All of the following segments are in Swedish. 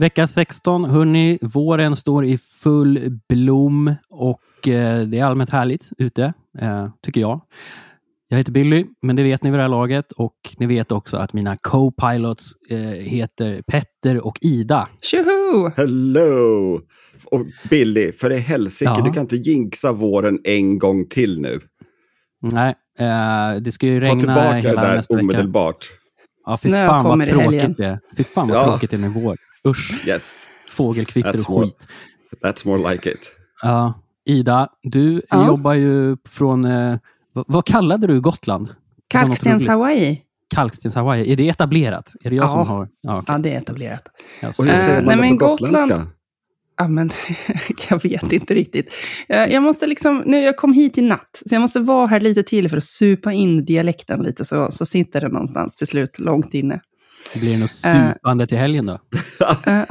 Vecka 16, hörni, våren står i full blom och eh, det är allmänt härligt ute, eh, tycker jag. Jag heter Billy, men det vet ni vid det här laget och ni vet också att mina co-pilots eh, heter Petter och Ida. Tjoho! Hello! Och Billy, för i helsike, Ja. du kan inte jinxa våren en gång till nu. Nej, eh, det ska ju Ta regna tillbaka det hela där nästa vecka. omedelbart. Ja, fy Snö fan vad tråkigt det är. Fy fan vad Ja. tråkigt det är med vår. Usch, Yes, fågelkvitter That's och more- skit. that's more like it. Ja, Ida, du Ja. jobbar ju från, eh, vad, kallade du Gotland? Kalkstens. Hawaii. Kalkstens Hawaii. Är det etablerat? Är det jag Ja. som har? Ja, okej. Ja, det är etablerat. Och hur Eh, säger man nej, det men på Gotland- gotländska? Ja, men jag vet inte riktigt. Eh, Jag måste liksom, nu, jag kom hit i natt, så jag måste vara här lite till för att supa in dialekten lite, så, så sitter det någonstans till slut långt inne. Blir det något Eh. supande till helgen då?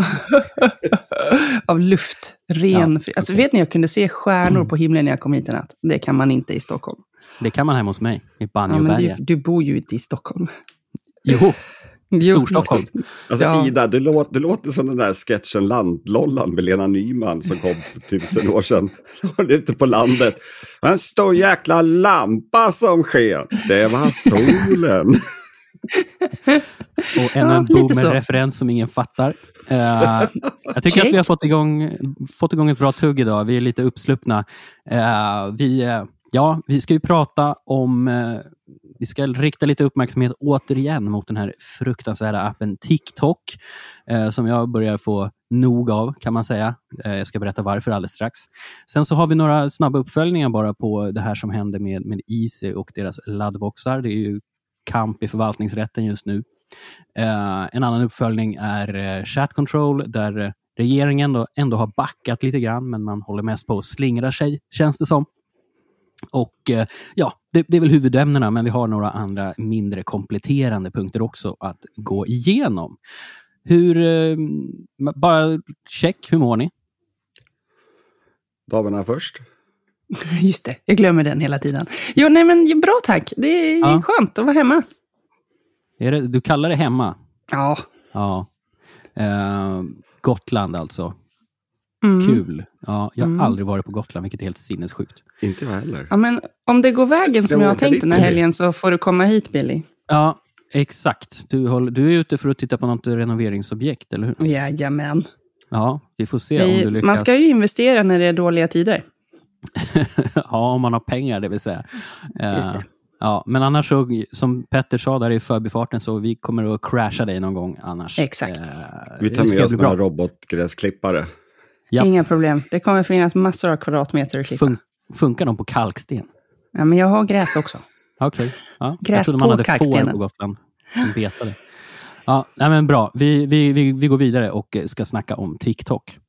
Av luft, ren. fri- Alltså, okej. Vet ni, jag kunde se stjärnor på himlen när jag kom hit i natt. Det kan man inte i Stockholm. Det kan man hemma hos mig, i Ja, Banjoberget. du, du bor ju inte i Stockholm. Jo, Jo. Storstockholm. Alltså Ja. Ida, du låter, du låter som den där sketchen Landlollan med Lena Nyman som kom för tusen år sedan. Hon är ute på landet. En stor jäkla lampa som sken. Det var solen. Och ännu Ja, en så. boomer-referens som ingen fattar. Eh, jag tycker att Check. vi har fått igång, fått igång ett bra tugg idag. Vi är lite uppsluppna. Eh, vi, eh, ja, vi ska ju prata om... Vi ska rikta lite uppmärksamhet återigen mot den här fruktansvärda appen TikTok, eh, som jag börjar få nog av, kan man säga. Eh, jag ska berätta varför alldeles strax. Sen så har vi några snabba uppföljningar bara på det här som händer med, med Easy och deras laddboxar. Det är ju kamp i förvaltningsrätten just nu. Eh, en annan uppföljning är eh, Chat Control där eh, regeringen då ändå har backat lite grann men man håller mest på att slingra sig, känns det som. Och ja, det, det är väl huvudämnena men vi har några andra mindre kompletterande punkter också att gå igenom. Hur, bara check, hur mår ni? Damerna först. Just det, jag glömmer den hela tiden. Jo, nej men bra tack. Det är Ja. skönt att vara hemma. Är det, du kallar det hemma? Ja. Ja. Eh, Gotland alltså. Mm. Kul. Ja, jag har Mm. aldrig varit på Gotland, vilket är helt sinnessjukt. Inte jag heller. Ja, men om det går vägen Ska som vi jag har tänkt den här helgen så får du komma hit, Billy. Ja, exakt. Du, håller, du är ute för att titta på något renoveringsobjekt, eller hur? Jajamän. Ja, vi får se om du Vi, lyckas. man ska ju investera när det är dåliga tider. ja, om man har pengar, det vill säga. Eh, Just det. Ja, men annars så, som Petter sa där i förbifarten, så vi kommer att crasha dig någon gång annars. Exakt. Eh, Vi tar med oss några robotgräsklippare. Ja. Inga problem. Det kommer finnas massor av kvadratmeter att klippa. Fun funkar de på kalksten? Ja, men jag har gräs också. Okej. Ja. Gräs jag trodde man på hade får kalkstenen. på Gotland som betade. Ja, nej men bra. Vi, vi, vi, vi går vidare och eh, ska snacka om TikTok.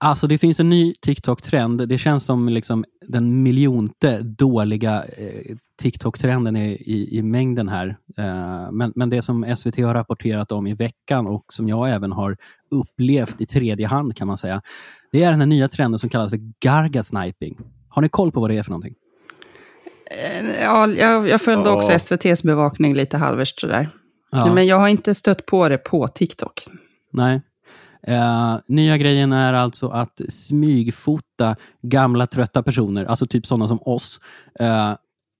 Alltså det finns en ny TikTok-trend. Det känns som liksom den miljonte dåliga eh, TikTok-trenden i, i, i mängden här. Eh, men, men det som SVT har rapporterat om i veckan och som jag även har upplevt i tredje hand kan man säga. Det är den här nya trenden som kallas för gargasniping. Har ni koll på vad det är för någonting? Eh, Ja, jag, jag följde Ja. också SVTs bevakning lite halvvägs sådär. Ja. Men jag har inte stött på det på TikTok. Nej. Eh, nya grejen är alltså att smygfota gamla trötta personer, alltså typ sådana som oss, eh,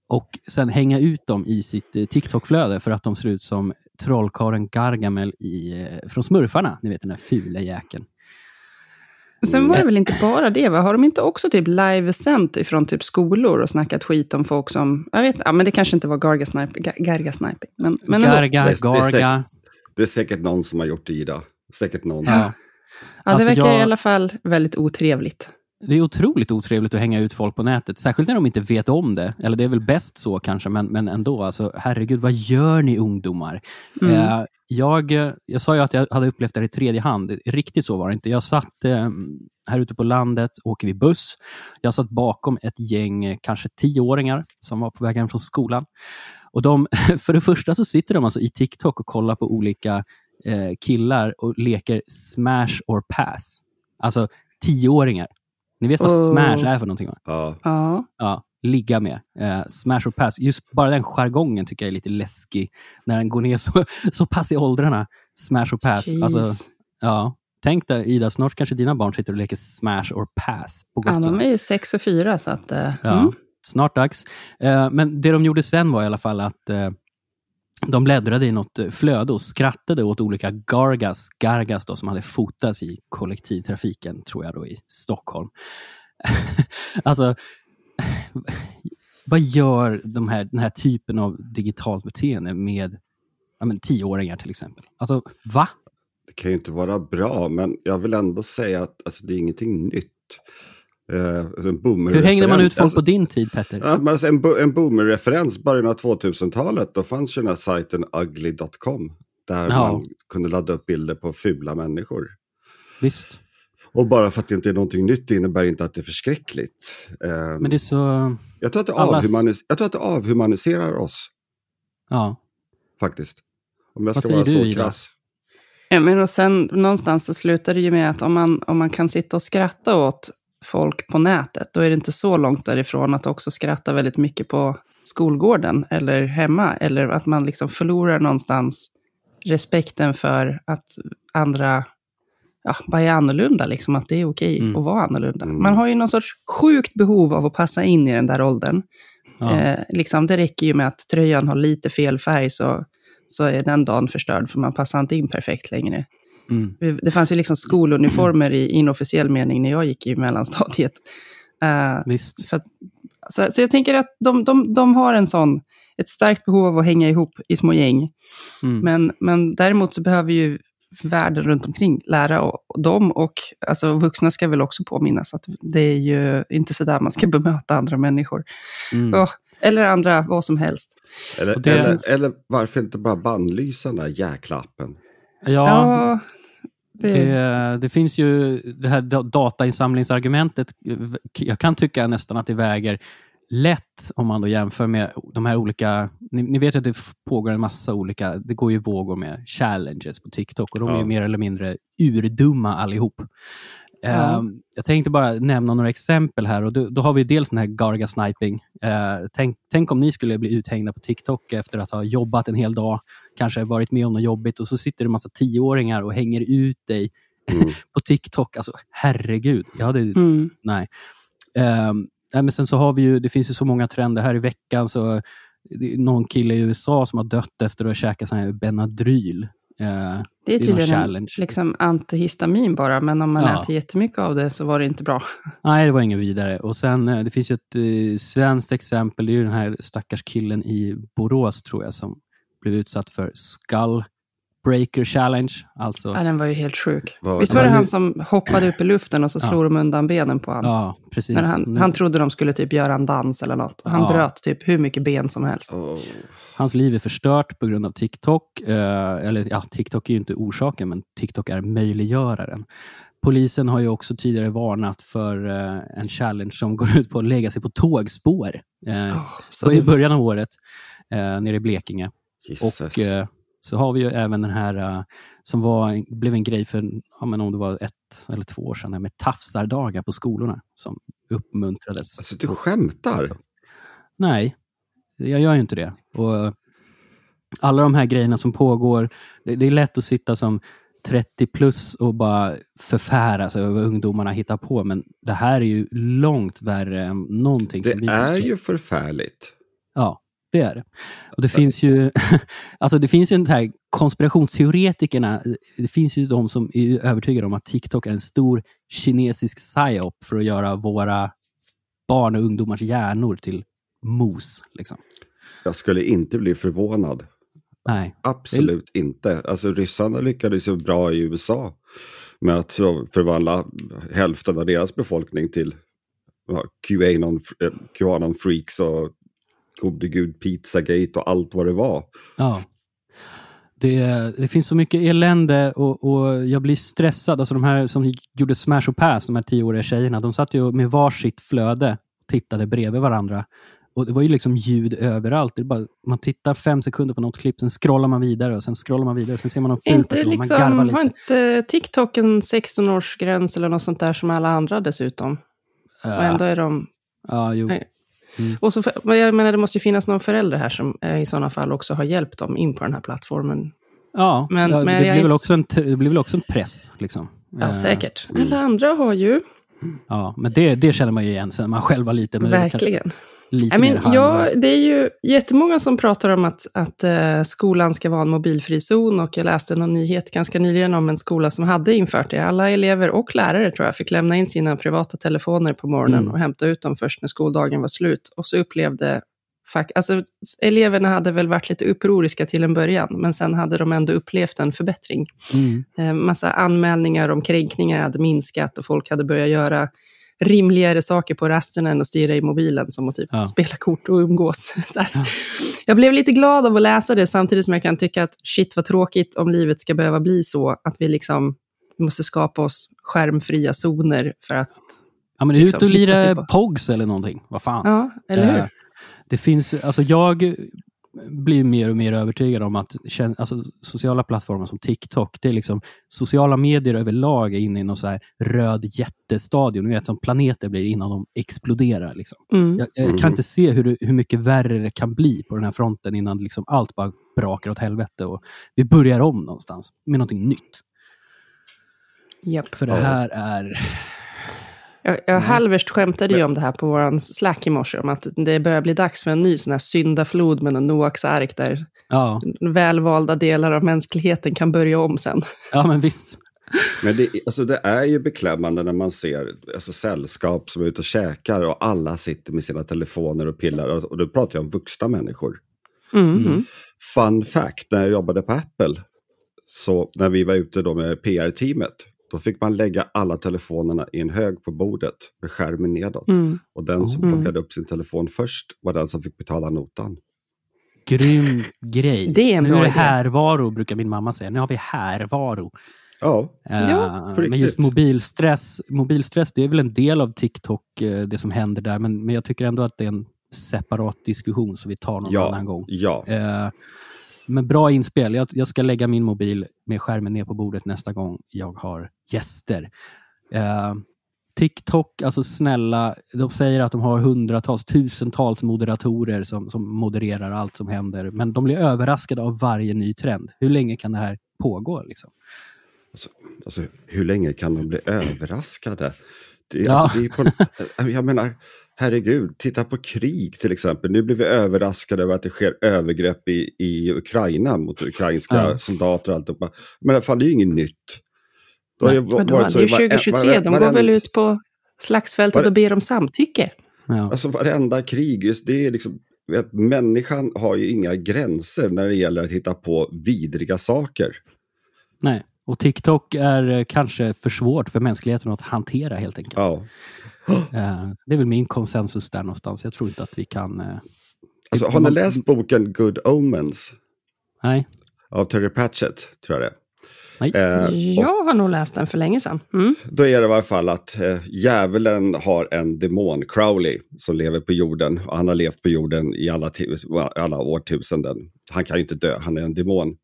och sen hänga ut dem i sitt eh, TikTok-flöde för att de ser ut som trollkarlen Gargamel i, eh, från Smurfarna. Ni vet den där fula jäkeln. Sen var det väl inte bara det, va? Har de inte också typ livesänt ifrån typ skolor och snackat skit om folk som... Jag vet ja, men det kanske inte var gargasniping. Ga- Gargasniping. Men, men ändå. Garga, Det- det är Garga. Det är säkert någon som har gjort det, Ida. Säkert någon. Ja. Ja, det Alltså, verkar jag- i alla fall väldigt otrevligt. Det är otroligt otrevligt att hänga ut folk på nätet, särskilt när de inte vet om det. Eller det är väl bäst så kanske, men, men ändå. Alltså, herregud, vad gör ni ungdomar? Mm. Eh, jag, jag sa ju att jag hade upplevt det i tredje hand. Riktigt så var det inte. Jag satt eh, här ute på landet, åker vi buss. Jag satt bakom ett gäng, kanske tioåringar, som var på väg hem från skolan. Och de, för det första så sitter de alltså i TikTok och kollar på olika eh, killar och leker smash or pass. Alltså tioåringar. Ni vet vad Oh. smash är för någonting va? Ja. Ja. Ja. ligga med. Eh, smash or pass. Just bara den jargongen tycker jag är lite läskig. När den går ner så, så pass i åldrarna. Smash or pass. Alltså, ja. Tänk dig Ida, snart kanske dina barn sitter och leker smash or pass på Ja, de är ju sex och fyra, så att... eh, Ja, mm. snart dags. Eh, men det de gjorde sen var i alla fall att eh, de bläddrade i något eh, flöde och skrattade åt olika gargas, gargas då, som hade fotats i kollektivtrafiken, tror jag, då, i Stockholm. alltså, vad gör de här, den här typen av digitalt beteende med ja, men, tioåringar till exempel? Alltså, va? Det kan ju inte vara bra, men jag vill ändå säga att alltså, det är ingenting nytt. Eh, alltså en boomer Hur hängde man ut folk alltså, på din tid, Petter? Ja, alltså en, bo- en boomer-referens, början av 2000-talet, då fanns ju den här sajten ugly.com. Där Ja. man kunde ladda upp bilder på fula människor. Visst. Och bara för att det inte är någonting nytt innebär inte att det är förskräckligt. Eh, Men det är så... jag, tror att det allas- avhumanis- jag tror att det avhumaniserar oss, Ja. faktiskt. Om jag Vad ska vara säger du, så Ida? krass. Ja, men och sen någonstans så slutar det ju med att om man, om man kan sitta och skratta åt folk på nätet, då är det inte så långt därifrån att också skratta väldigt mycket på skolgården eller hemma. Eller att man liksom förlorar någonstans respekten för att andra ja, bara är annorlunda, liksom, att det är okej Mm. att vara annorlunda. Mm. Man har ju någon sorts sjukt behov av att passa in i den där åldern. ja. Eh, liksom, det räcker ju med att tröjan har lite fel färg så, så är den dagen förstörd, för man passar inte in perfekt längre. Mm. Det fanns ju liksom skoluniformer i inofficiell mening när jag gick i mellanstadiet. Eh, Visst. för att, så, så jag tänker att de, de, de har en sån, ett starkt behov av att hänga ihop i små gäng. Mm. Men, men däremot så behöver ju världen runt omkring lära och, och dem och alltså, vuxna ska väl också påminnas att det är ju inte så där man ska bemöta andra människor. Mm. Ja, eller andra, vad som helst. Eller, Och eller, eller varför inte bara bannlysa den där jäkla appen? Ja, Ja, det, det, det finns ju det här da- datainsamlingsargumentet. Jag kan tycka nästan att det väger lätt om man då jämför med de här olika... Ni, ni vet att det pågår en massa olika... Det går ju vågor med challenges på TikTok och de är Ja. ju mer eller mindre urdumma allihop. Ja. Ehm, jag tänkte bara nämna några exempel här. och Då, då har vi dels den här Garga Sniping. Eh, tänk, tänk om ni skulle bli uthängda på TikTok efter att ha jobbat en hel dag, kanske varit med om något jobbigt och så sitter det en massa tioåringar och hänger ut dig Mm. på TikTok. Alltså, herregud. Jag hade, mm, nej. Ehm, nej, men sen så har vi ju, det finns ju så många trender. Här i veckan så någon kille i USA som har dött efter att ha käkat sån här Benadryl. Eh, det är tydligen en challenge. liksom antihistamin bara, men om man Ja. äter jättemycket av det så var det inte bra. Nej, det var inget vidare. Och sen, eh, det finns ju ett eh, svenskt exempel. Det är ju den här stackars killen i Borås, tror jag, som blev utsatt för Skull Breaker Challenge. Alltså, Ja, den var ju helt sjuk. Vad- Visst var det men han som hoppade upp i luften och så Ja. slog de undan benen på honom? ja, precis. När han, han trodde de skulle typ göra en dans eller något. Han Ja. bröt typ hur mycket ben som helst. Oh. Hans liv är förstört på grund av TikTok. Eh, eller ja, TikTok är ju inte orsaken, men TikTok är möjliggöraren. Polisen har ju också tidigare varnat för eh, en challenge som går ut på att lägga sig på tågspår. Eh, Oh, så var i början av året, eh, nere i Blekinge. Jesus. Och så har vi ju även den här eh, som var, blev en grej för, ja, men om det var ett eller två år sedan, med tafsardagar på skolorna som uppmuntrades. alltså, du skämtar? Nej, jag gör ju inte det. Och alla de här grejerna som pågår, det, det är lätt att sitta som 30 plus och bara förfäras över vad ungdomarna hittar på, men det här är ju långt värre än någonting som vi Det är ju förfärligt. Ja, det är det. Och det finns ju alltså det finns ju den här konspirationsteoretikerna. Det finns ju de som är övertygade om att TikTok är en stor kinesisk psyop för att göra våra barn och ungdomars hjärnor till mos. Liksom. Jag skulle inte bli förvånad. Nej. Absolut inte. Alltså ryssarna lyckades ju bra i USA med att förvandla hälften av deras befolkning till QAnon, eh, QAnon freaks och gode gud Pizzagate och allt vad det var. Ja. Det, det finns så mycket elände och, och jag blir stressad. Alltså de här som gjorde Smash och Pass, de här tioåriga tjejerna, de satt ju med varsitt flöde och tittade bredvid varandra. Och Det var ju liksom ljud överallt. Det är bara, man tittar fem sekunder på något klipp, sen scrollar man vidare och sen scrollar man vidare. Sen ser man någon ful inte person, man garvar liksom, lite. har inte TikTok en 16-årsgräns eller något sånt där som alla andra dessutom? Och ändå är de... ja, jo. Nej. Mm. Och så, jag menar, det måste ju finnas någon förälder här som eh, i sådana fall också har hjälpt dem in på den här plattformen. Ja, Men- ja, men det, blir väl inte- också en, det blir väl också en press. Liksom. Ja, Eh, säkert. mm. Alla andra har ju, Ja, men det, det känner man ju igen sen man själv var liten. Är kanske verkligen. Lite I mer mean, ja, harmlöst. det är ju jättemånga som pratar om att, att eh, skolan ska vara en mobilfri zon och jag läste någon nyhet ganska nyligen om en skola som hade infört det. Alla elever och lärare tror jag fick lämna in sina privata telefoner på morgonen Mm. och hämta ut dem först när skoldagen var slut. Och så upplevde alltså, eleverna hade väl varit lite upproriska till en början, men sen hade de ändå upplevt en förbättring. Mm. Eh, massa anmälningar om kränkningar hade minskat och folk hade börjat göra rimligare saker på rasterna än att stirra i mobilen, som att typ Ja. spela kort och umgås. Ja. Jag blev lite glad av att läsa det, samtidigt som jag kan tycka att shit vad tråkigt om livet ska behöva bli så, att vi liksom vi måste skapa oss skärmfria zoner för att, Ja, men ut liksom, och lira. POGs eller någonting. Vad fan. ja, eller hur? Eh, Det finns, alltså jag blir mer och mer övertygad om att alltså, sociala plattformar som TikTok, det är liksom sociala medier överlag är inne i någon så här röd jättestadion. Ni vet som planeter blir innan de exploderar. Liksom. Mm. Jag, jag Mm. kan inte se hur, hur mycket värre det kan bli på den här fronten innan liksom allt bara brakar åt helvete och vi börjar om någonstans med någonting nytt. Japp. För det här är... Jag, jag Mm. halvvärt skämtade ju om det här på vår Slack i morse, om att det börjar bli dags för en ny sån här syndaflod med en Noaks ark, där Ja, välvalda delar av mänskligheten kan börja om sen. ja men visst. Men det, alltså det är ju beklämmande när man ser alltså sällskap som är ute och käkar och alla sitter med sina telefoner och pillar. Och, och då pratar jag om vuxna människor. Mm. Mm. Fun fact, när jag jobbade på Apple, så när vi var ute då med PR-teamet, då fick man lägga alla telefonerna i en hög på bordet med skärmen nedåt. Mm. Och den som Mm. plockade upp sin telefon först var den som fick betala notan. Grym grej. Det är en nu är det härvaro, brukar min mamma säga. Nu har vi härvaro. Ja, Eh, Ja, men just mobilstress, mobilstress, det är väl en del av TikTok, eh, det som händer där. Men, men jag tycker ändå att det är en separat diskussion som vi tar någon ja, annan gång. ja. Eh, men bra inspel. Jag, jag ska lägga min mobil med skärmen ner på bordet nästa gång jag har gäster. Eh, TikTok, alltså snälla, de säger att de har hundratals, tusentals moderatorer som, som modererar allt som händer. Men de blir överraskade av varje ny trend. Hur länge kan det här pågå? Liksom? Alltså, hur länge kan de bli överraskade? Det, Ja. alltså, det på, jag menar, herregud, titta på krig till exempel. Nu blir vi överraskade över att det sker övergrepp i, i Ukraina mot ukrainska Ja. soldater och alltihopa. Men fan, det är ju inget nytt. Det har ju det är vare- 2023, vare- de går varenda- väl ut på slagsfältet och ber om samtycke. Ja. Alltså varenda krig, just det är liksom, vet, människan har ju inga gränser när det gäller att hitta på vidriga saker. Nej. Och TikTok är eh, kanske för svårt för mänskligheten att hantera helt enkelt. Ja. Eh, det är väl min konsensus där någonstans. Jag tror inte att vi kan... eh, Alltså, har ni läst boken Good Omens Nej. av Terry Pratchett, tror jag det. Eh, Jag har nog läst den för länge sedan. Mm. Då är det i alla fall att eh, djävulen har en demon, Crowley, som lever på jorden. Och han har levt på jorden i alla, alla årtusenden. Han kan ju inte dö, han är en demon.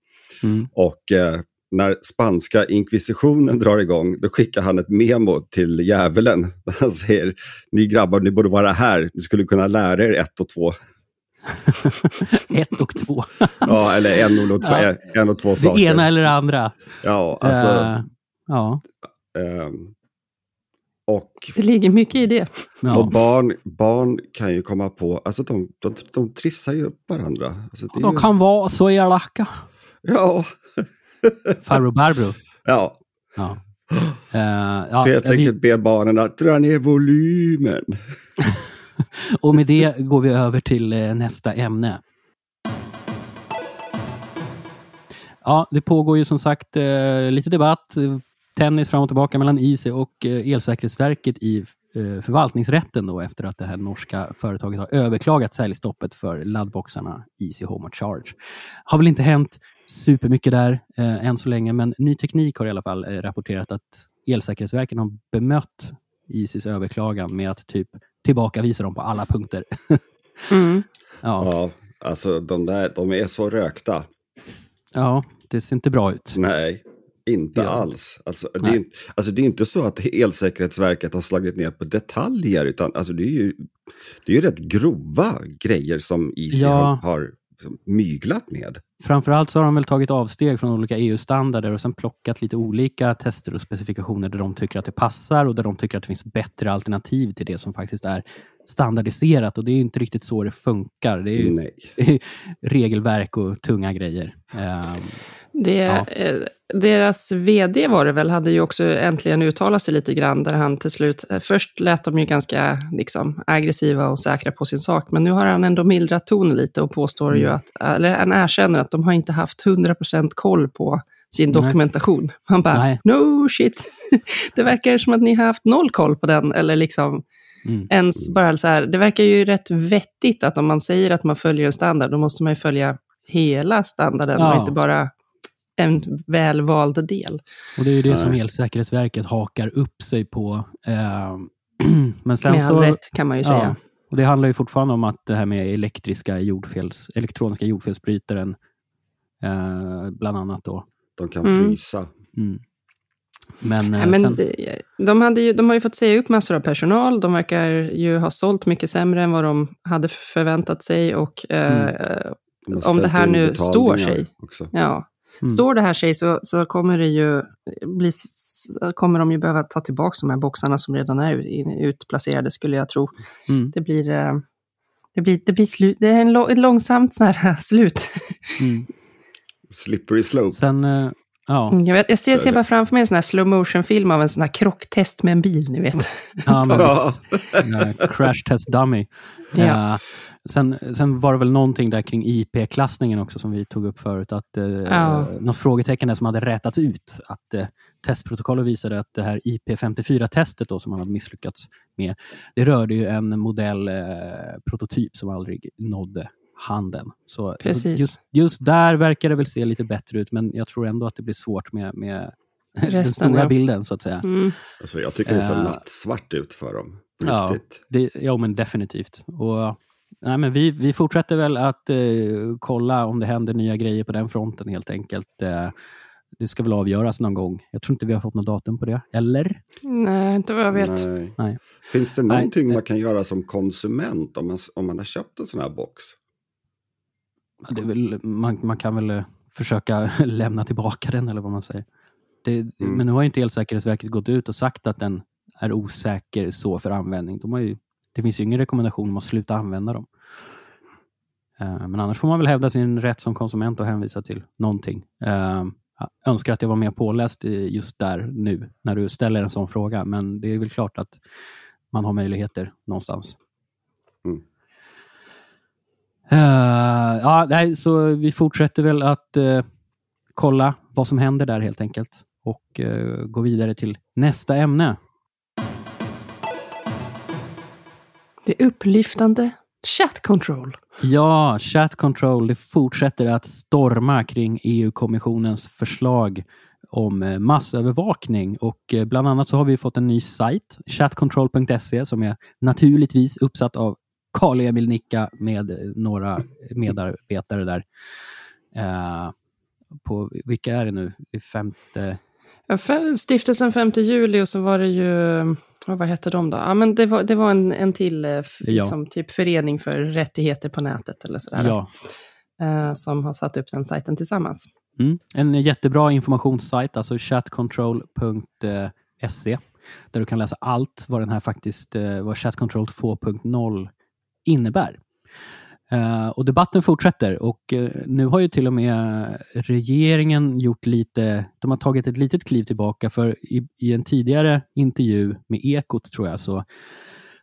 Mm. Och eh, när spanska inkvisitionen drar igång, då skickar han ett memo till djävulen. Han säger, ni grabbar, ni borde vara här. Ni skulle kunna lära er ett och två. Ett och två. Ja, eller en och två, Ja. en och två Det saker. ena eller det andra. Ja, alltså. Eh, ja. ehm, och Det ligger mycket i det. ja. Och barn, barn kan ju komma på, alltså de, de, de trissar ju upp varandra. Alltså det De ju, kan vara så elaka. Ja, Farbror Barbro. ja. Ja. Eh, ja, Helt vi, enkelt be barnen att dra ner volymen. och med det går vi över till eh, nästa ämne. Ja, det pågår ju som sagt eh, lite debatt, tennis fram och tillbaka mellan IC och Elsäkerhetsverket i förvaltningsrätten då efter att det här norska företaget har överklagat säljstoppet för laddboxarna IC Home och Charge. Har väl inte hänt supermycket där eh, än så länge, men Ny Teknik har i alla fall eh, rapporterat att Elsäkerhetsverket har bemött ICs överklagan med att typ tillbakavisa dem på alla punkter. Mm. ja, Ja, alltså de där, de är så rökta. ja, det ser inte bra ut. Nej. Inte Ja. alls. Alltså det, är, inte- alltså det är inte så att Elsäkerhetsverket har slagit ner på detaljer, utan alltså det är ju, det är ju rätt grova grejer som IC Ja. har, har liksom myglat med. Framförallt så har de väl tagit avsteg från olika EU-standarder och sen plockat lite olika tester och specifikationer där de tycker att det passar och där de tycker att det finns bättre alternativ till det som faktiskt är standardiserat. Och det är inte riktigt så det funkar. Det är regelverk och tunga grejer. Det, Ja. eh, deras vd var det väl, hade ju också äntligen uttalat sig lite grann, där han till slut, eh, först lät de ju ganska liksom, aggressiva och säkra på sin sak, men nu har han ändå mildrat tonen lite och påstår ju Mm. att, eller han erkänner att de har inte haft 100% koll på sin Nej. dokumentation. Han bara, Nej. no shit, det verkar som att ni har haft noll koll på den, eller liksom mm. ens bara så här, det verkar ju rätt vettigt att om man säger att man följer en standard, då måste man ju följa hela standarden Ja. och inte bara en välvald del. Och det är ju det som. Elsäkerhetsverket hakar upp sig på. Ehm, men sen Med så... all rätt kan man ju säga. Ja, och det handlar ju fortfarande om att det här med elektriska jordfels, elektroniska jordfelsbrytaren, eh, bland annat då. De kan Mm. frysa. Mm. Men, Nej, eh, men sen, de, hade ju, de har ju fått säga upp massor av personal. De verkar ju ha sålt mycket sämre än vad de hade förväntat sig. Och eh, Mm. De har Om det här nu står sig. Också. ja, mm. står det här sig så, så kommer det ju bli, kommer de ju behöva ta tillbaka de här boxarna som redan är ut- utplacerade, skulle jag tro. Mm. Det blir, eh, det blir, det blir slut. Det är en lo- ett långsamt så här slut. Mm. Slippery slope. Sen, eh, ja, Jag, vet, jag ser, ser bara framför mig en sån här slow motion film av en sån här krocktest med en bil, ni vet. ja men Ja. visst. Eh, crash test dummy. Ja. Eh, sen, sen var det väl någonting där kring IP-klassningen också som vi tog upp förut. Att, eh, Ja. Något frågetecken där som hade rätats ut. Att eh, testprotokollet visade att det här IP54-testet då som man hade misslyckats med, det rörde ju en modell, eh, prototyp som aldrig nådde handen. Så Precis. just, just där verkar det väl se lite bättre ut, men jag tror ändå att det blir svårt med, med den stora ja. bilden så att säga. Mm. Alltså, jag tycker det ser Eh. nattsvart ut för dem. Ja. Det, ja, men definitivt. Och, nej, men vi, vi fortsätter väl att eh, kolla om det händer nya grejer på den fronten helt enkelt. Eh, det ska väl avgöras någon gång. Jag tror inte vi har fått något datum på det. Eller? Nej, inte vad jag vet. Nej. Nej. Finns det Nej. någonting man kan göra som konsument om man, om man har köpt en sån här box? Väl, man, man kan väl eh, försöka lämna tillbaka den eller vad man säger. Det, Men nu har ju inte Elsäkerhetsverket gått ut och sagt att den är osäker så för användning. De har ju, det finns ju ingen rekommendation om att sluta använda dem. Eh, Men annars får man väl hävda sin rätt som konsument och hänvisa till någonting. Eh, jag önskar att jag var mer påläst just där nu, när du ställer en sån fråga. Men det är väl klart att man har möjligheter någonstans. Mm. Eh, ja, nej, så vi fortsätter väl att eh, kolla vad som händer där helt enkelt och eh, gå vidare till nästa ämne. Det upplyftande chat control. Ja, chat control det fortsätter att storma kring EU-kommissionens förslag om massövervakning och bland annat så har vi fått en ny sajt, chatcontrol.se, som är naturligtvis uppsatt av Karl-Emil Nicka med några medarbetare där. Eh, på, vilka är det nu? Femte... Ja, Stiftelsen 5 juli och så var det ju, vad hette de då? Ja, men det var, det var en, en till eh, f- Ja. liksom, typ förening för rättigheter på nätet eller sådär. Ja, eh, som har satt upp den sajten tillsammans. Mm. En jättebra informationssajt, alltså chatcontrol.se, där du kan läsa allt vad den här faktiskt, vad Chatcontrol 2.0 innebär. Eh, och debatten fortsätter och eh, nu har ju till och med regeringen gjort lite, de har tagit ett litet kliv tillbaka för i, i en tidigare intervju med Ekot tror jag så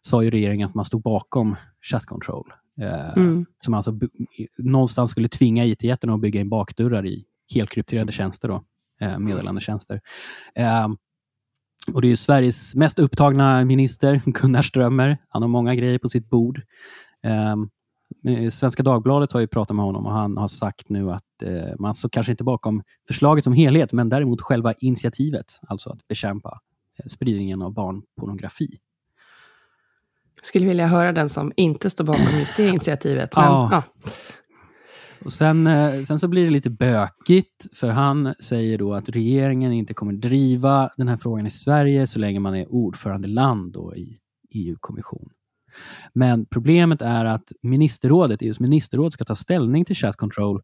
sa ju regeringen att man stod bakom Chatcontrol. Eh, Mm. som alltså någonstans skulle tvinga IT-jättarna att bygga in bakdörrar i helkrypterade tjänster, då, meddelandetjänster. Och det är Sveriges mest upptagna minister, Gunnar Strömmer. Han har många grejer på sitt bord. Eh, Svenska Dagbladet har ju pratat med honom och han har sagt nu att eh, man står kanske inte bakom förslaget som helhet, men däremot själva initiativet, alltså att bekämpa eh, spridningen av barnpornografi. Skulle vilja höra den som inte står bakom just det initiativet. Men, Ja. ja. Och sen, eh, sen så blir det lite bökigt, för han säger då att regeringen inte kommer driva den här frågan i Sverige så länge man är ordförandeland då i EU-kommission. Men problemet är att ministerrådet, EUs ministerråd ska ta ställning till chat control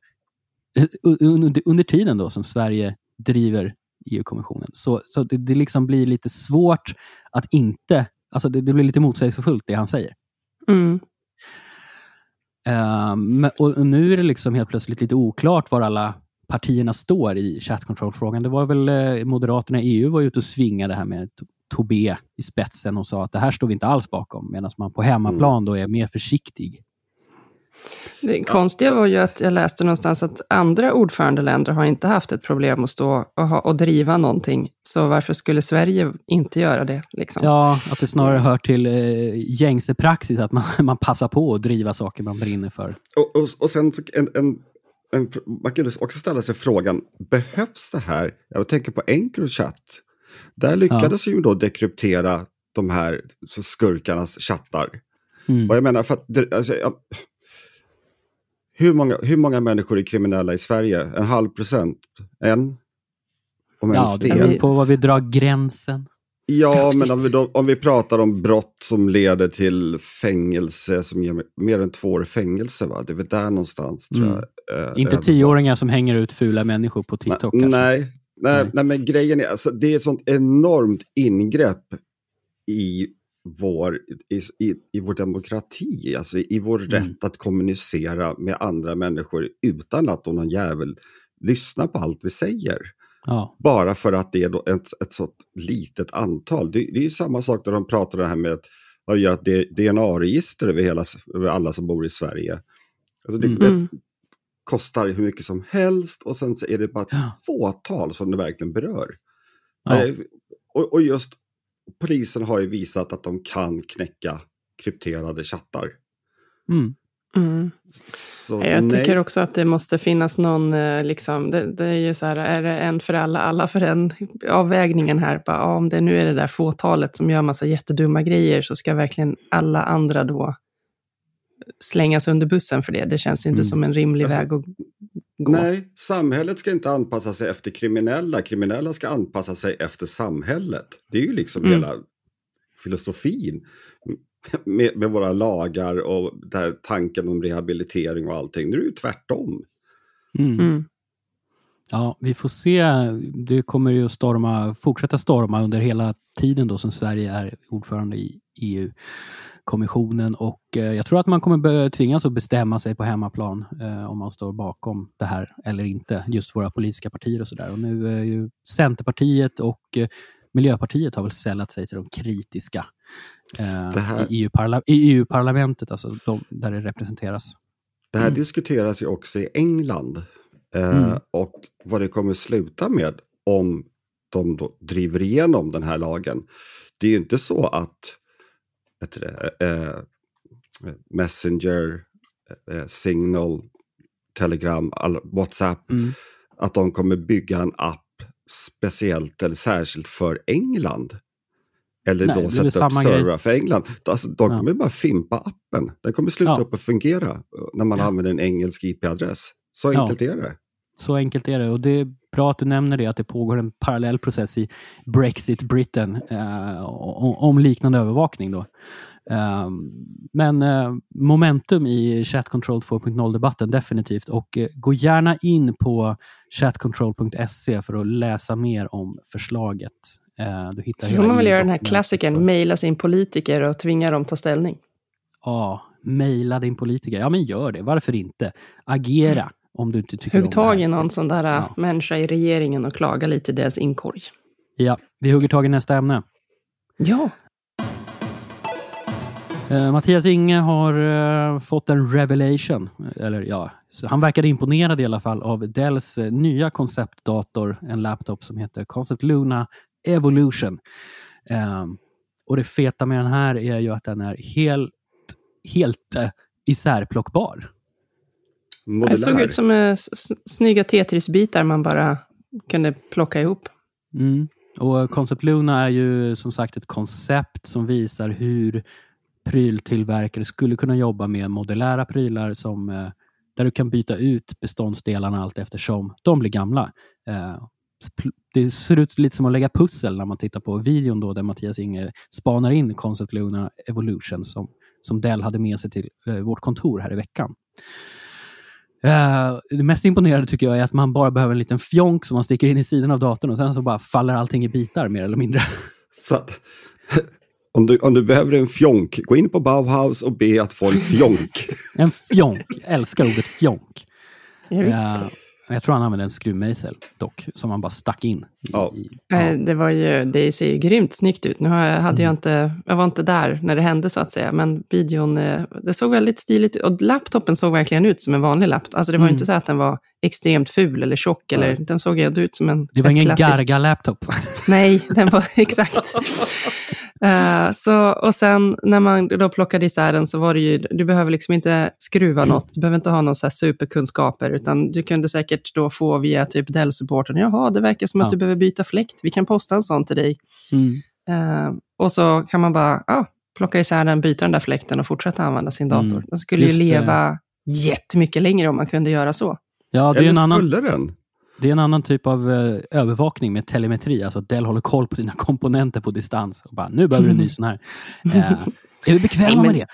eh, under, under tiden då som Sverige driver EU-kommissionen. Så, så det, det liksom blir lite svårt att inte, alltså det, det blir lite motsägelsefullt det han säger. Mm. Um, och nu är det liksom helt plötsligt lite oklart var alla partierna står i chat control-frågan. Det var väl eh, Moderaterna i EU var ute och svingade här med Tobé i spetsen och sa att det här står vi inte alls bakom, medan man på hemmaplan då är mer försiktig. Det konstiga var ju att jag läste någonstans att andra ordförandeländer har inte haft ett problem att stå och, ha, och driva någonting. Så varför skulle Sverige inte göra det? Liksom? Ja, att det snarare hör till eh, gängse praxis att man, man passar på att driva saker man brinner för. Och, och, och sen en, en, en, man kan också ställa sig frågan, behövs det här? Jag tänker på Encrochat. Där lyckades ja. ju då dekryptera de här skurkarnas chattar. Mm. Och jag menar, för att, alltså, jag, hur många, hur många människor är kriminella i Sverige? En halv procent? En? Om ja, det beror på var vi drar gränsen. Ja, men om vi, då, om vi pratar om brott som leder till fängelse, som ger mer än två år fängelse, va? det är väl där någonstans. Mm. Jag, eh, Inte tioåringar som hänger ut fula människor på TikTok. Nej, nej, nej, nej, men grejen är, alltså, det är ett sånt enormt ingrepp i vår, i, i, i vår demokrati, alltså i vår mm. rätt att kommunicera med andra människor utan att någon jävel lyssnar på allt vi säger. Ja. Bara för att det är ett, ett så litet antal. Det, det är samma sak när de pratar det här med att göra ett DNA-register över, hela, över alla som bor i Sverige. Alltså det, mm. det kostar hur mycket som helst och sen så är det bara ett ja. fåtal som det verkligen berör. Ja. Eh, och, och just polisen har ju visat att de kan knäcka krypterade chattar. Mm. Mm. Så, jag nej. tycker också att det måste finnas någon, eh, liksom, det, det, är ju så här, är det en för alla, alla för en? Avvägningen här, bara, ja, om det nu är det där fåtalet som gör massa jättedumma grejer, så ska verkligen alla andra då slängas under bussen för det. Det känns inte mm. som en rimlig alltså, väg att gå. Nej, samhället ska inte anpassa sig efter kriminella. Kriminella ska anpassa sig efter samhället. Det är ju liksom mm. hela filosofin med, med, våra lagar och där tanken om rehabilitering och allting. Nu är det ju tvärtom. Mm. Ja, vi får se. Det kommer ju att storma, fortsätta storma under hela tiden då som Sverige är ordförande i EU kommissionen och eh, jag tror att man kommer tvingas att bestämma sig på hemmaplan eh, om man står bakom det här eller inte. Just våra politiska partier och sådär. Och nu är ju Centerpartiet och eh, Miljöpartiet har väl sällat sig till de kritiska här... i EU-parlamentet, EU alltså de, där det representeras. Det här mm. diskuteras ju också i England mm. och vad det kommer sluta med om de driver igenom den här lagen. Det är ju inte så att det, eh, Messenger, eh, Signal, Telegram, all, WhatsApp, mm. att de kommer bygga en app speciellt eller särskilt för England. Eller Nej, då sätta upp servrar för England. Alltså, de kommer bara fimpa appen. Den kommer sluta ja. upp att fungera eh, när man ja. använder en engelsk IP-adress. Så enkelt ja. är det. Så enkelt är det. Och det är bra att du nämner det, att det pågår en parallell process i Brexit Britain eh, om liknande övervakning. Då. Eh, men eh, momentum i Chat Control 2.0-debatten definitivt. Och eh, gå gärna in på chatcontrol.se för att läsa mer om förslaget. Eh, du hittar Så får man väl göra den här klassikern, mejla sin politiker och tvinga dem ta ställning. Ja, mejla din politiker. Ja, men gör det. Varför inte? Agera. Om du inte tycker Hugg tag i någon sån där ja. Äh, människa i regeringen och klaga lite i deras inkorg. Ja, vi hugger tag i nästa ämne. Ja. Uh, Mattias Inge har uh, fått en revelation. Eller ja, han verkade imponerad i alla fall av Dells uh, nya konceptdator, en laptop som heter Concept Luna Evolution. Ehm, och det feta med den här är ju att den är helt, helt isärplockbar. Modulär. Det såg ut som uh, snygga Tetris-bitar man bara kunde plocka ihop. Mm. Och Concept Luna är ju som sagt ett koncept som visar hur pryltillverkare skulle kunna jobba med modulära prylar som uh, där du kan byta ut beståndsdelarna allt eftersom de blir gamla. Eh, det ser ut lite som att lägga pussel när man tittar på videon då, där Mattias Inge spanar in Concept Luna Evolution som, som Dell hade med sig till eh, vårt kontor här i veckan. Uh, det mest imponerande tycker jag är att man bara behöver en liten fjonk som man sticker in i sidan av datorn och sen så bara faller allting i bitar mer eller mindre. Så att, om, du, om du behöver en fjonk, gå in på Bauhaus och be att få en fjonk. en fjonk, jag älskar ordet fjonk. Ja, uh, jag tror han använde en skruvmejsel dock, som han bara stack in. I, ja. I, ja. Det, var ju, det ser ju grymt snyggt ut. Nu hade mm. jag, inte, jag var inte där när det hände så att säga, men videon, eh, det såg väldigt stiligt ut. Och laptopen såg verkligen ut som en vanlig laptop. Alltså det var mm. inte så att den var extremt ful eller tjock, eller, den såg ut som en Det var ingen klassisk... Garga-laptop. Nej, den var exakt. Uh, så, och sen när man då plockade isär den så var det ju, du behöver liksom inte skruva något, du behöver inte ha någon så superkunskaper, utan du kunde säkert då få via typ Dell-supporten, jaha, det verkar som ja. att du behöver byta fläkt, vi kan posta en sån till dig. Mm. Uh, och så kan man bara ah, plocka isär den, byta den där fläkten och fortsätta använda sin dator. Mm. Den skulle Just ju leva det. jättemycket längre om man kunde göra så. Ja, det är Eller en annan... skulle den? Det är en annan typ av eh, övervakning med telemetri. Alltså Dell håller koll på dina komponenter på distans. Och bara, nu behöver du en ny sån här. Eh, är du bekväm med det?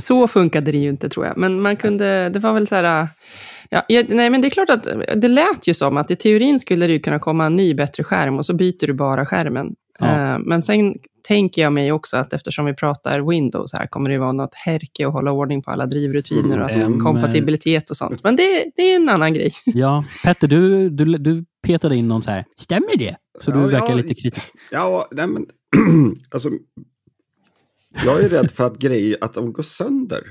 så funkade det ju inte tror jag. Men man kunde, det var väl så här... Ja, nej, men det är klart att det lät ju som att i teorin skulle det kunna komma en ny bättre skärm och så byter du bara skärmen. Ja. Uh, men sen tänker jag mig också att eftersom vi pratar Windows här kommer det vara något härke att hålla ordning på alla drivrutiner och mm. kompatibilitet och sånt. Men det, det är en annan grej. Ja, Petter, du, du, du petade in någon så här, stämmer det? Så du verkar ja, lite kritisk. Ja, nej men alltså, jag är rädd för att grejer, att de går sönder.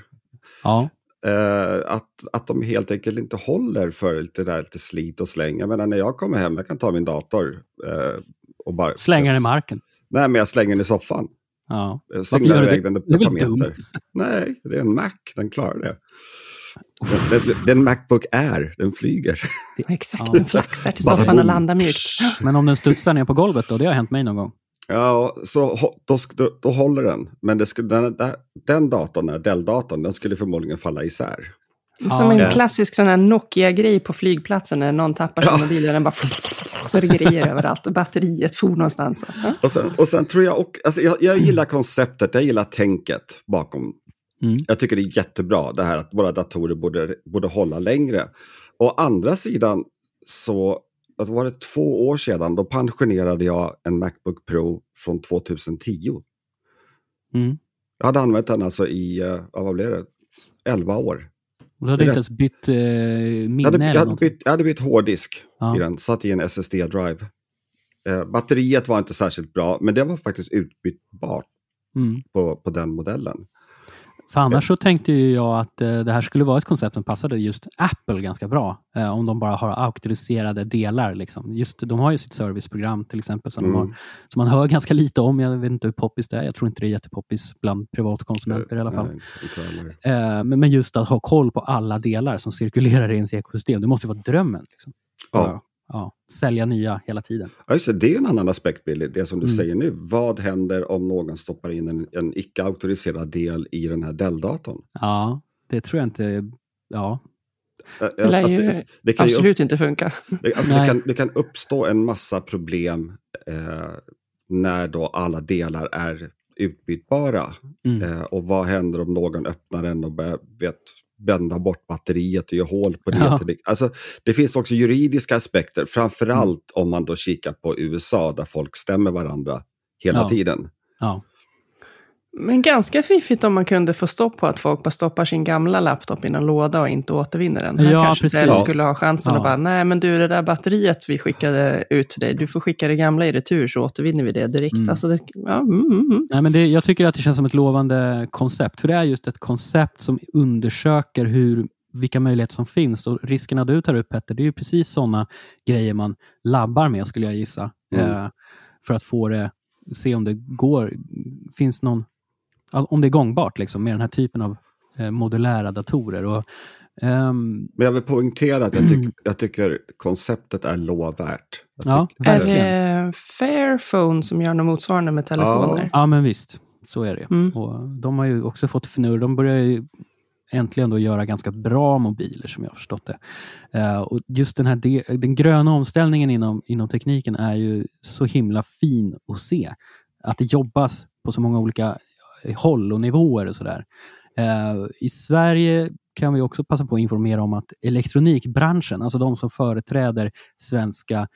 Ja. Uh, att, att de helt enkelt inte håller för lite, där, lite slit och släng. Jag menar när jag kommer hem, jag kan ta min dator uh, och bara... Slänga den i marken? Nej, men jag slänger den i soffan. Ja. Jag singlar iväg den ett par meter. Dumt. Nej, det är en Mac, den klarar det. Den, den, den Macbook Air, den flyger. Exakt, ja. den flaxar till soffan och landar mjukt. Men om den studsar ner på golvet då? Det har hänt mig någon gång. Ja, så då, då, då håller den. Men det skulle, den, den datorn, Dell-datorn, den skulle förmodligen falla isär. Som en klassisk sån här Nokia-grej på flygplatsen när någon tappar sin ja. mobil och den bara så det grejer överallt. Batteriet for någonstans. Ja. Och, sen, och sen tror jag och, alltså jag, jag gillar konceptet, jag gillar tänket bakom. Mm. Jag tycker det är jättebra det här att våra datorer borde, borde hålla längre. Å andra sidan så att var det två år sedan, då pensionerade jag en Macbook Pro från 2010. Mm. Jag hade använt den alltså i, uh, vad blev det, 11 år. Och du hade inte ens bytt eh, minne? Jag hade, jag hade, bytt, jag hade bytt hårddisk ja. i den, satt i en SSD-drive. Eh, batteriet var inte särskilt bra, men det var faktiskt utbytbart mm. på, på den modellen. För annars så tänkte jag att eh, det här skulle vara ett koncept som passade just Apple ganska bra. Eh, om de bara har auktoriserade delar. Liksom. Just, de har ju sitt serviceprogram till exempel som, mm. har, som man hör ganska lite om. Jag vet inte hur poppis det är. Jag tror inte det är jättepoppis bland privatkonsumenter i alla fall. Nej, eh, men, men just att ha koll på alla delar som cirkulerar i ens ekosystem. Det måste vara drömmen. Liksom. Ja ja, sälja nya hela tiden. Ja, just det, det är en annan aspekt, Billy, det som du mm. säger nu. Vad händer om någon stoppar in en, en icke-auktoriserad del i den här Dell-datorn? Ja, det tror jag inte... Ja. Det lär ju det, det kan absolut ju upp, inte funka. Det, alltså det, kan, det kan uppstå en massa problem eh, när då alla delar är utbytbara. Mm. Eh, och vad händer om någon öppnar den och börjar, vet, bända bort batteriet och göra hål på det. Ja. Alltså, det finns också juridiska aspekter, framförallt mm. om man då kikar på USA där folk stämmer varandra hela ja. tiden. Ja. Men ganska fiffigt om man kunde få stopp på att folk bara stoppar sin gamla laptop i en låda och inte återvinner den. Här ja, kanske precis. skulle ha chansen ja. att bara, nej men du det där batteriet vi skickade ut till dig, du får skicka det gamla i retur så återvinner vi det direkt. Mm. Alltså det, ja, mm, mm, mm. nej, men det, jag tycker att det känns som ett lovande koncept, för det är just ett koncept som undersöker hur vilka möjligheter som finns. Och riskerna du tar upp Petter, det är ju precis sådana grejer man labbar med skulle jag gissa. Mm. Eh, för att få det, se om det går, finns någon om det är gångbart liksom, med den här typen av eh, modulära datorer. Och, um... Men jag vill poängtera att jag, tyck, jag tycker konceptet är lovvärt. Ja, är det Fairphone som gör något motsvarande med telefoner? Ja, ja men visst. Så är det. Mm. Och de har ju också fått fnurr. De börjar ju äntligen då göra ganska bra mobiler som jag har förstått det. Eh, och just den här de, den gröna omställningen inom, inom tekniken är ju så himla fin att se. Att det jobbas på så många olika håll och nivåer och sådär. Eh, I Sverige kan vi också passa på att informera om att elektronikbranschen, alltså de som företräder svenska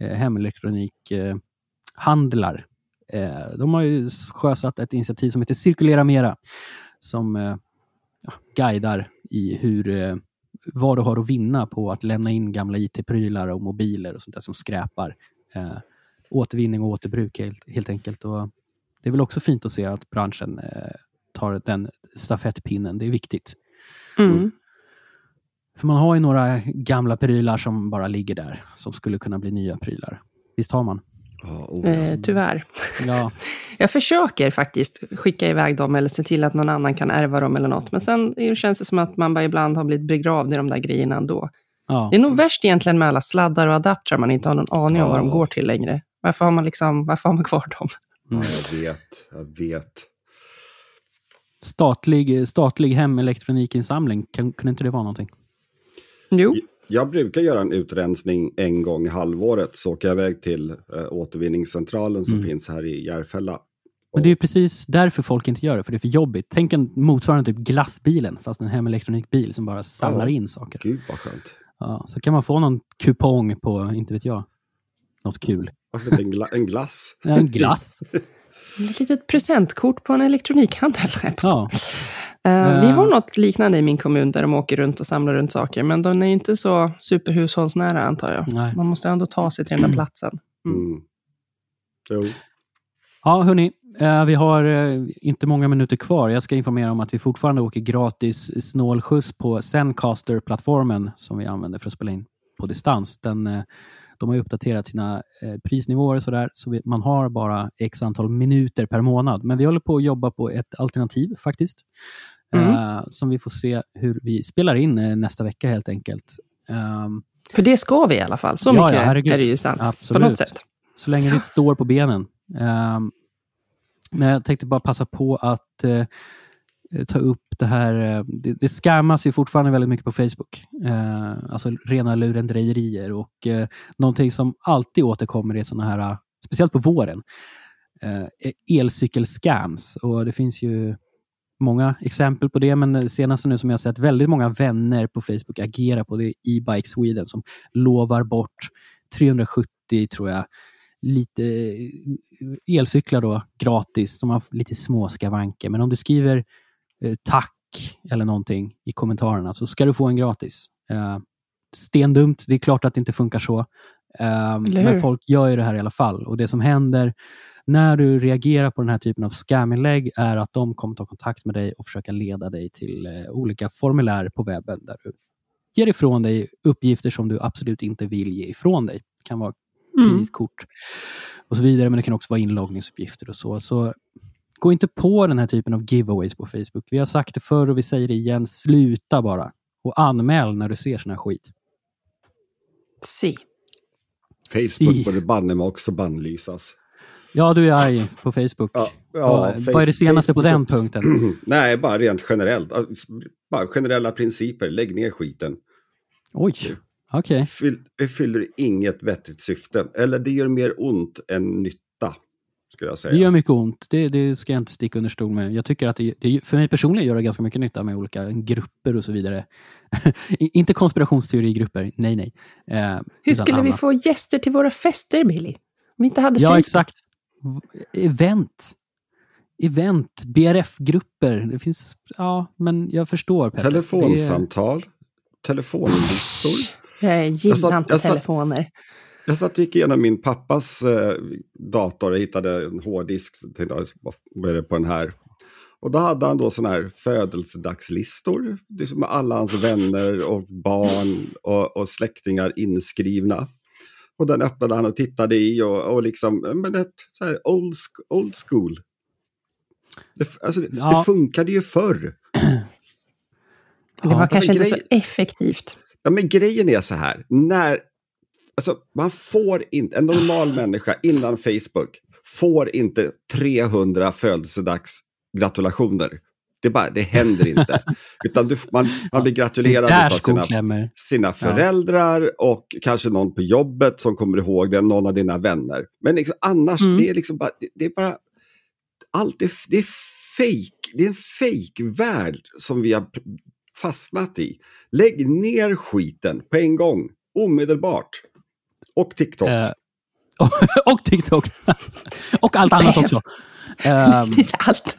eh, hemelektronikhandlar, eh, de har ju sjösatt ett initiativ som heter Cirkulera Mera, som eh, guidar i hur, eh, vad du har att vinna på att lämna in gamla IT-prylar och mobiler och sånt där som skräpar. Eh, återvinning och återbruk helt, helt enkelt. Och det är väl också fint att se att branschen eh, tar den stafettpinnen. Det är viktigt. Mm. För man har ju några gamla prylar som bara ligger där, som skulle kunna bli nya prylar. Visst har man? Ja, oh, ja. Eh, tyvärr. Ja, Jag försöker faktiskt skicka iväg dem eller se till att någon annan kan ärva dem eller något. Men sen känns det som att man bara ibland har blivit begravd i de där grejerna ändå. ja. Det är nog värst egentligen med alla sladdar och adaptrar man inte har någon aning om vad de Ja. går till längre. Varför har man, liksom, varför har man kvar dem? Mm. ja, jag vet. Jag vet. Statlig, statlig hemelektronikinsamling, kan, kunde inte det vara någonting? Jo, Jag brukar göra en utrensning en gång i halvåret. Så åker jag iväg till eh, återvinningscentralen som Mm. finns här i Järfälla. Men det är ju precis därför folk inte gör det, för det är för jobbigt. Tänk en motsvarande typ glassbilen, fast en hemelektronikbil som bara samlar Ja. in saker. Gud vad skönt. Ja, så kan man få någon kupong på, inte vet jag, något kul. Varför inte en, gla en glass? Ja, En glass. ett litet presentkort på en elektronikhandel. Ja, Eh, vi Eh. har något liknande i min kommun där de åker runt och samlar runt saker, men de är inte så superhushållsnära antar jag. nej. Man måste ändå ta sig till den där platsen. Mm. Mm. Jo. Ja, hörni, eh, vi har eh, inte många minuter kvar. Jag ska informera om att vi fortfarande åker gratis snålskjuts på Zencaster-plattformen som vi använder för att spela in på distans. Den, eh, de har ju uppdaterat sina eh, prisnivåer och sådär, så man har bara x antal minuter per månad. Men vi håller på att jobba på ett alternativ faktiskt, Mm. eh, som vi får se hur vi spelar in eh, nästa vecka helt enkelt. Ehm, För det ska vi i alla fall. Så Ja, mycket ja, herregud. är det ju sant. Absolut. På något sätt. Så länge vi står på benen. Ehm, men jag tänkte bara passa på att ta upp det här. Eh, det, det scammas ju fortfarande väldigt mycket på Facebook. Eh, alltså rena lurendrejerier och eh, någonting som alltid återkommer är sådana här, speciellt på våren, eh, elcykelscams. Och det finns ju många exempel på det, men det senaste nu som jag har sett väldigt många vänner på Facebook agera på det är E-Bike Sweden som lovar bort 370, tror jag, lite eh, elcyklar då gratis. De har lite små skavanker, men om du skriver tack eller någonting i kommentarerna så ska du få en gratis. Eh, stendumt, det är klart att det inte funkar så. Eh, men folk gör ju det här i alla fall. Och det som händer när du reagerar på den här typen av scaminlägg är att de kommer ta kontakt med dig och försöka leda dig till eh, olika formulär på webben där du ger ifrån dig uppgifter som du absolut inte vill ge ifrån dig. Det kan vara Mm. kreditkort och så vidare, men det kan också vara inloggningsuppgifter och så. Så gå inte på den här typen av giveaways på Facebook. Vi har sagt det förr och vi säger det igen. Sluta bara och anmäl när du ser sån här skit. Si. Facebook Si. borde banne mig också bannlysas. Ja, du är arg på Facebook. Ja, vad, vad är det senaste på den punkten? Nej, bara rent generellt. Bara generella principer. Lägg ner skiten. Oj, okej. Fyll, det fyller inget vettigt syfte. Eller det gör mer ont än nytta. Skulle jag säga. Det gör mycket ont. Det, det ska jag inte sticka under stol med. Jag tycker att det, det, för mig personligen gör det ganska mycket nytta med olika grupper och så vidare. I- inte konspirationsteorigrupper, nej nej. Eh, Hur skulle vi annat. få gäster till våra fester, Billy? Om vi inte hade Ja, Facebook. exakt. Event. Event, BRF-grupper. Det finns, ja, men jag förstår Petter. Telefonsamtal. Telefonlistor. Jag gillar Jag satt- inte jag satt- telefoner. Jag satt och gick igenom min pappas eh, dator och hittade en hårddisk. Tänkte, vad är det på den här? Och då hade han då sådana här födelsedagslistor. Det är som med alla hans vänner och barn och, och släktingar inskrivna. Och den öppnade han och tittade i och, och liksom, men ett så här old, old school. Det, alltså, det, Ja. det funkade ju förr. Det var Ja, kanske inte grej- så effektivt. Ja, men grejen är så här, när, alltså man får inte, en normal människa innan Facebook får inte 300 födelsedagsgratulationer. Det, bara, det händer inte. Utan du, man, man blir Det gratulerad av sina, sina föräldrar och kanske någon på jobbet som kommer ihåg det, någon av dina vänner. Men liksom, annars, Mm. det är liksom bara, det, det är bara, allt är, det är fake. Det är en fake-värld som vi har fastnat i. Lägg ner skiten på en gång, omedelbart. Och TikTok. Eh, och, och TikTok. och allt annat också. Ehm, Allt.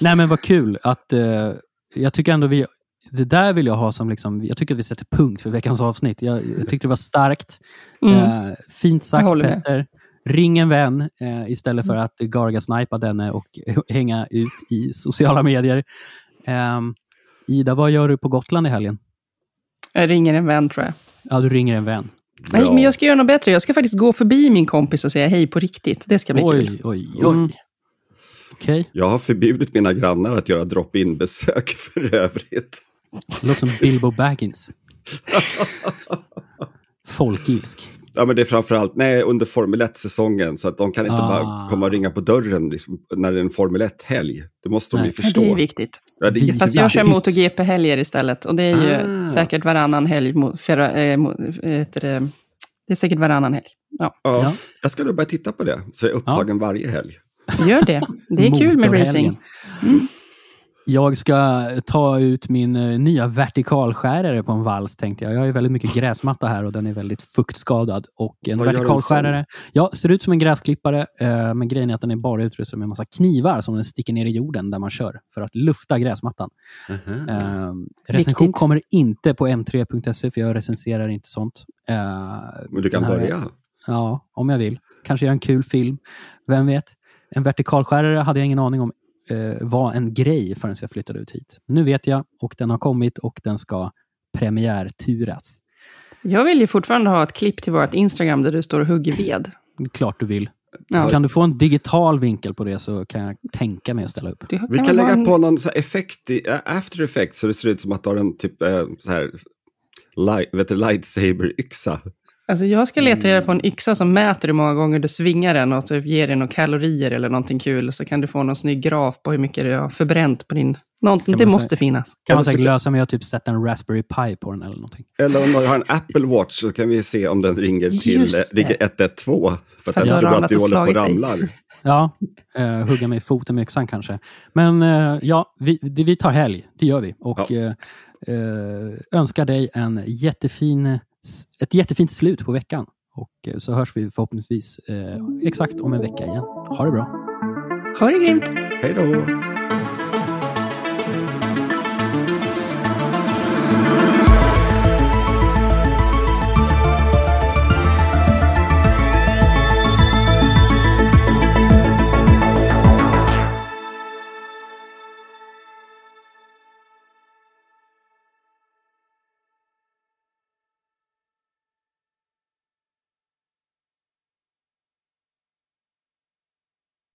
nej men vad kul att eh, jag tycker ändå vi det där vill jag ha som liksom, jag tycker att vi sätter punkt för veckans avsnitt. Jag, jag tyckte det var starkt. Mm. Eh, fint sagt med. Petter. Ring en vän eh, istället för att garga-snipa denne och hänga ut i sociala medier. Ehm, Ida, vad gör du på Gotland i helgen? Jag ringer en vän tror jag. Ja, du ringer en vän. Nej, men jag ska göra något bättre. Jag ska faktiskt gå förbi min kompis och säga hej på riktigt. Det ska bli kul. Oj, oj, oj. Mm. Okej, Jag har förbjudit mina grannar att göra drop-in-besök för övrigt. det låter som Bilbo Baggins. Folkilsk. Ja, men det är framförallt nej, under Formel 1-säsongen så att de kan inte Ah. bara komma och ringa på dörren liksom, när det är en Formel 1-helg. Det måste de Nej. ju Ja, förstå. det är viktigt. Ja, det är Fast jag kör. MotoGP-helger istället. Och det är ju Ah. säkert varannan helg. Mot, för, eh, mot, heter det, det är säkert varannan helg. Ja, ja, Ja. Jag ska nog börja titta på det, så jag är upptagen varje helg. gör det. Det är kul med racing. Mm. Jag ska ta ut min eh, nya vertikalskärare på en vals tänkte jag. Jag har ju väldigt mycket gräsmatta här och den är väldigt fuktskadad. Och en Vad vertikalskärare, ja, ser ut som en gräsklippare, eh, men grejen är att den är bara utrustad med en massa knivar som den sticker ner i jorden där man kör för att lufta gräsmattan. Mhm. Eh, recension Viktigt. kommer inte på m3.se för jag recenserar inte sånt. Eh, Men du kan börja. Ja, om jag vill. Kanske göra en kul film. Vem vet? En vertikalskärare hade jag ingen aning om eh, var en grej förrän jag flyttade ut hit. Nu vet jag och den har kommit och den ska premiärturas. Jag vill ju fortfarande ha ett klipp till vårt Instagram där du står och hugger ved. Klart du vill. Ja. Kan du få en digital vinkel på det så kan jag tänka mig att ställa upp. Du Vi kan lägga en- på någon så här effekt i after effect så det ser ut som att du har en typ eh, så här light, vet du, lightsaber-yxa. Alltså jag ska leta Mm. reda på en yxa som mäter hur många gånger du svingar den och typ ger dig några kalorier eller någonting kul. Så kan du få någon snygg graf på hur mycket du har förbränt på din... Någonting, det måste säga- finnas. Kan man säkert lösa med att typ sätta en Raspberry Pi på den eller någonting. Eller om du har en Apple Watch så kan vi se om den ringer till Just eh, det. ringer 112. För att För att jag tror att du håller på och ramlar. Ja, eh, hugga mig i foten med yxan kanske. Men eh, ja, vi, det- vi tar helg. Det gör vi. Och Ja. eh, eh, önskar dig en jättefin, ett jättefint slut på veckan. Och eh, så hörs vi förhoppningsvis eh, exakt om en vecka igen. Ha det bra. Ha det grymt! Hej då!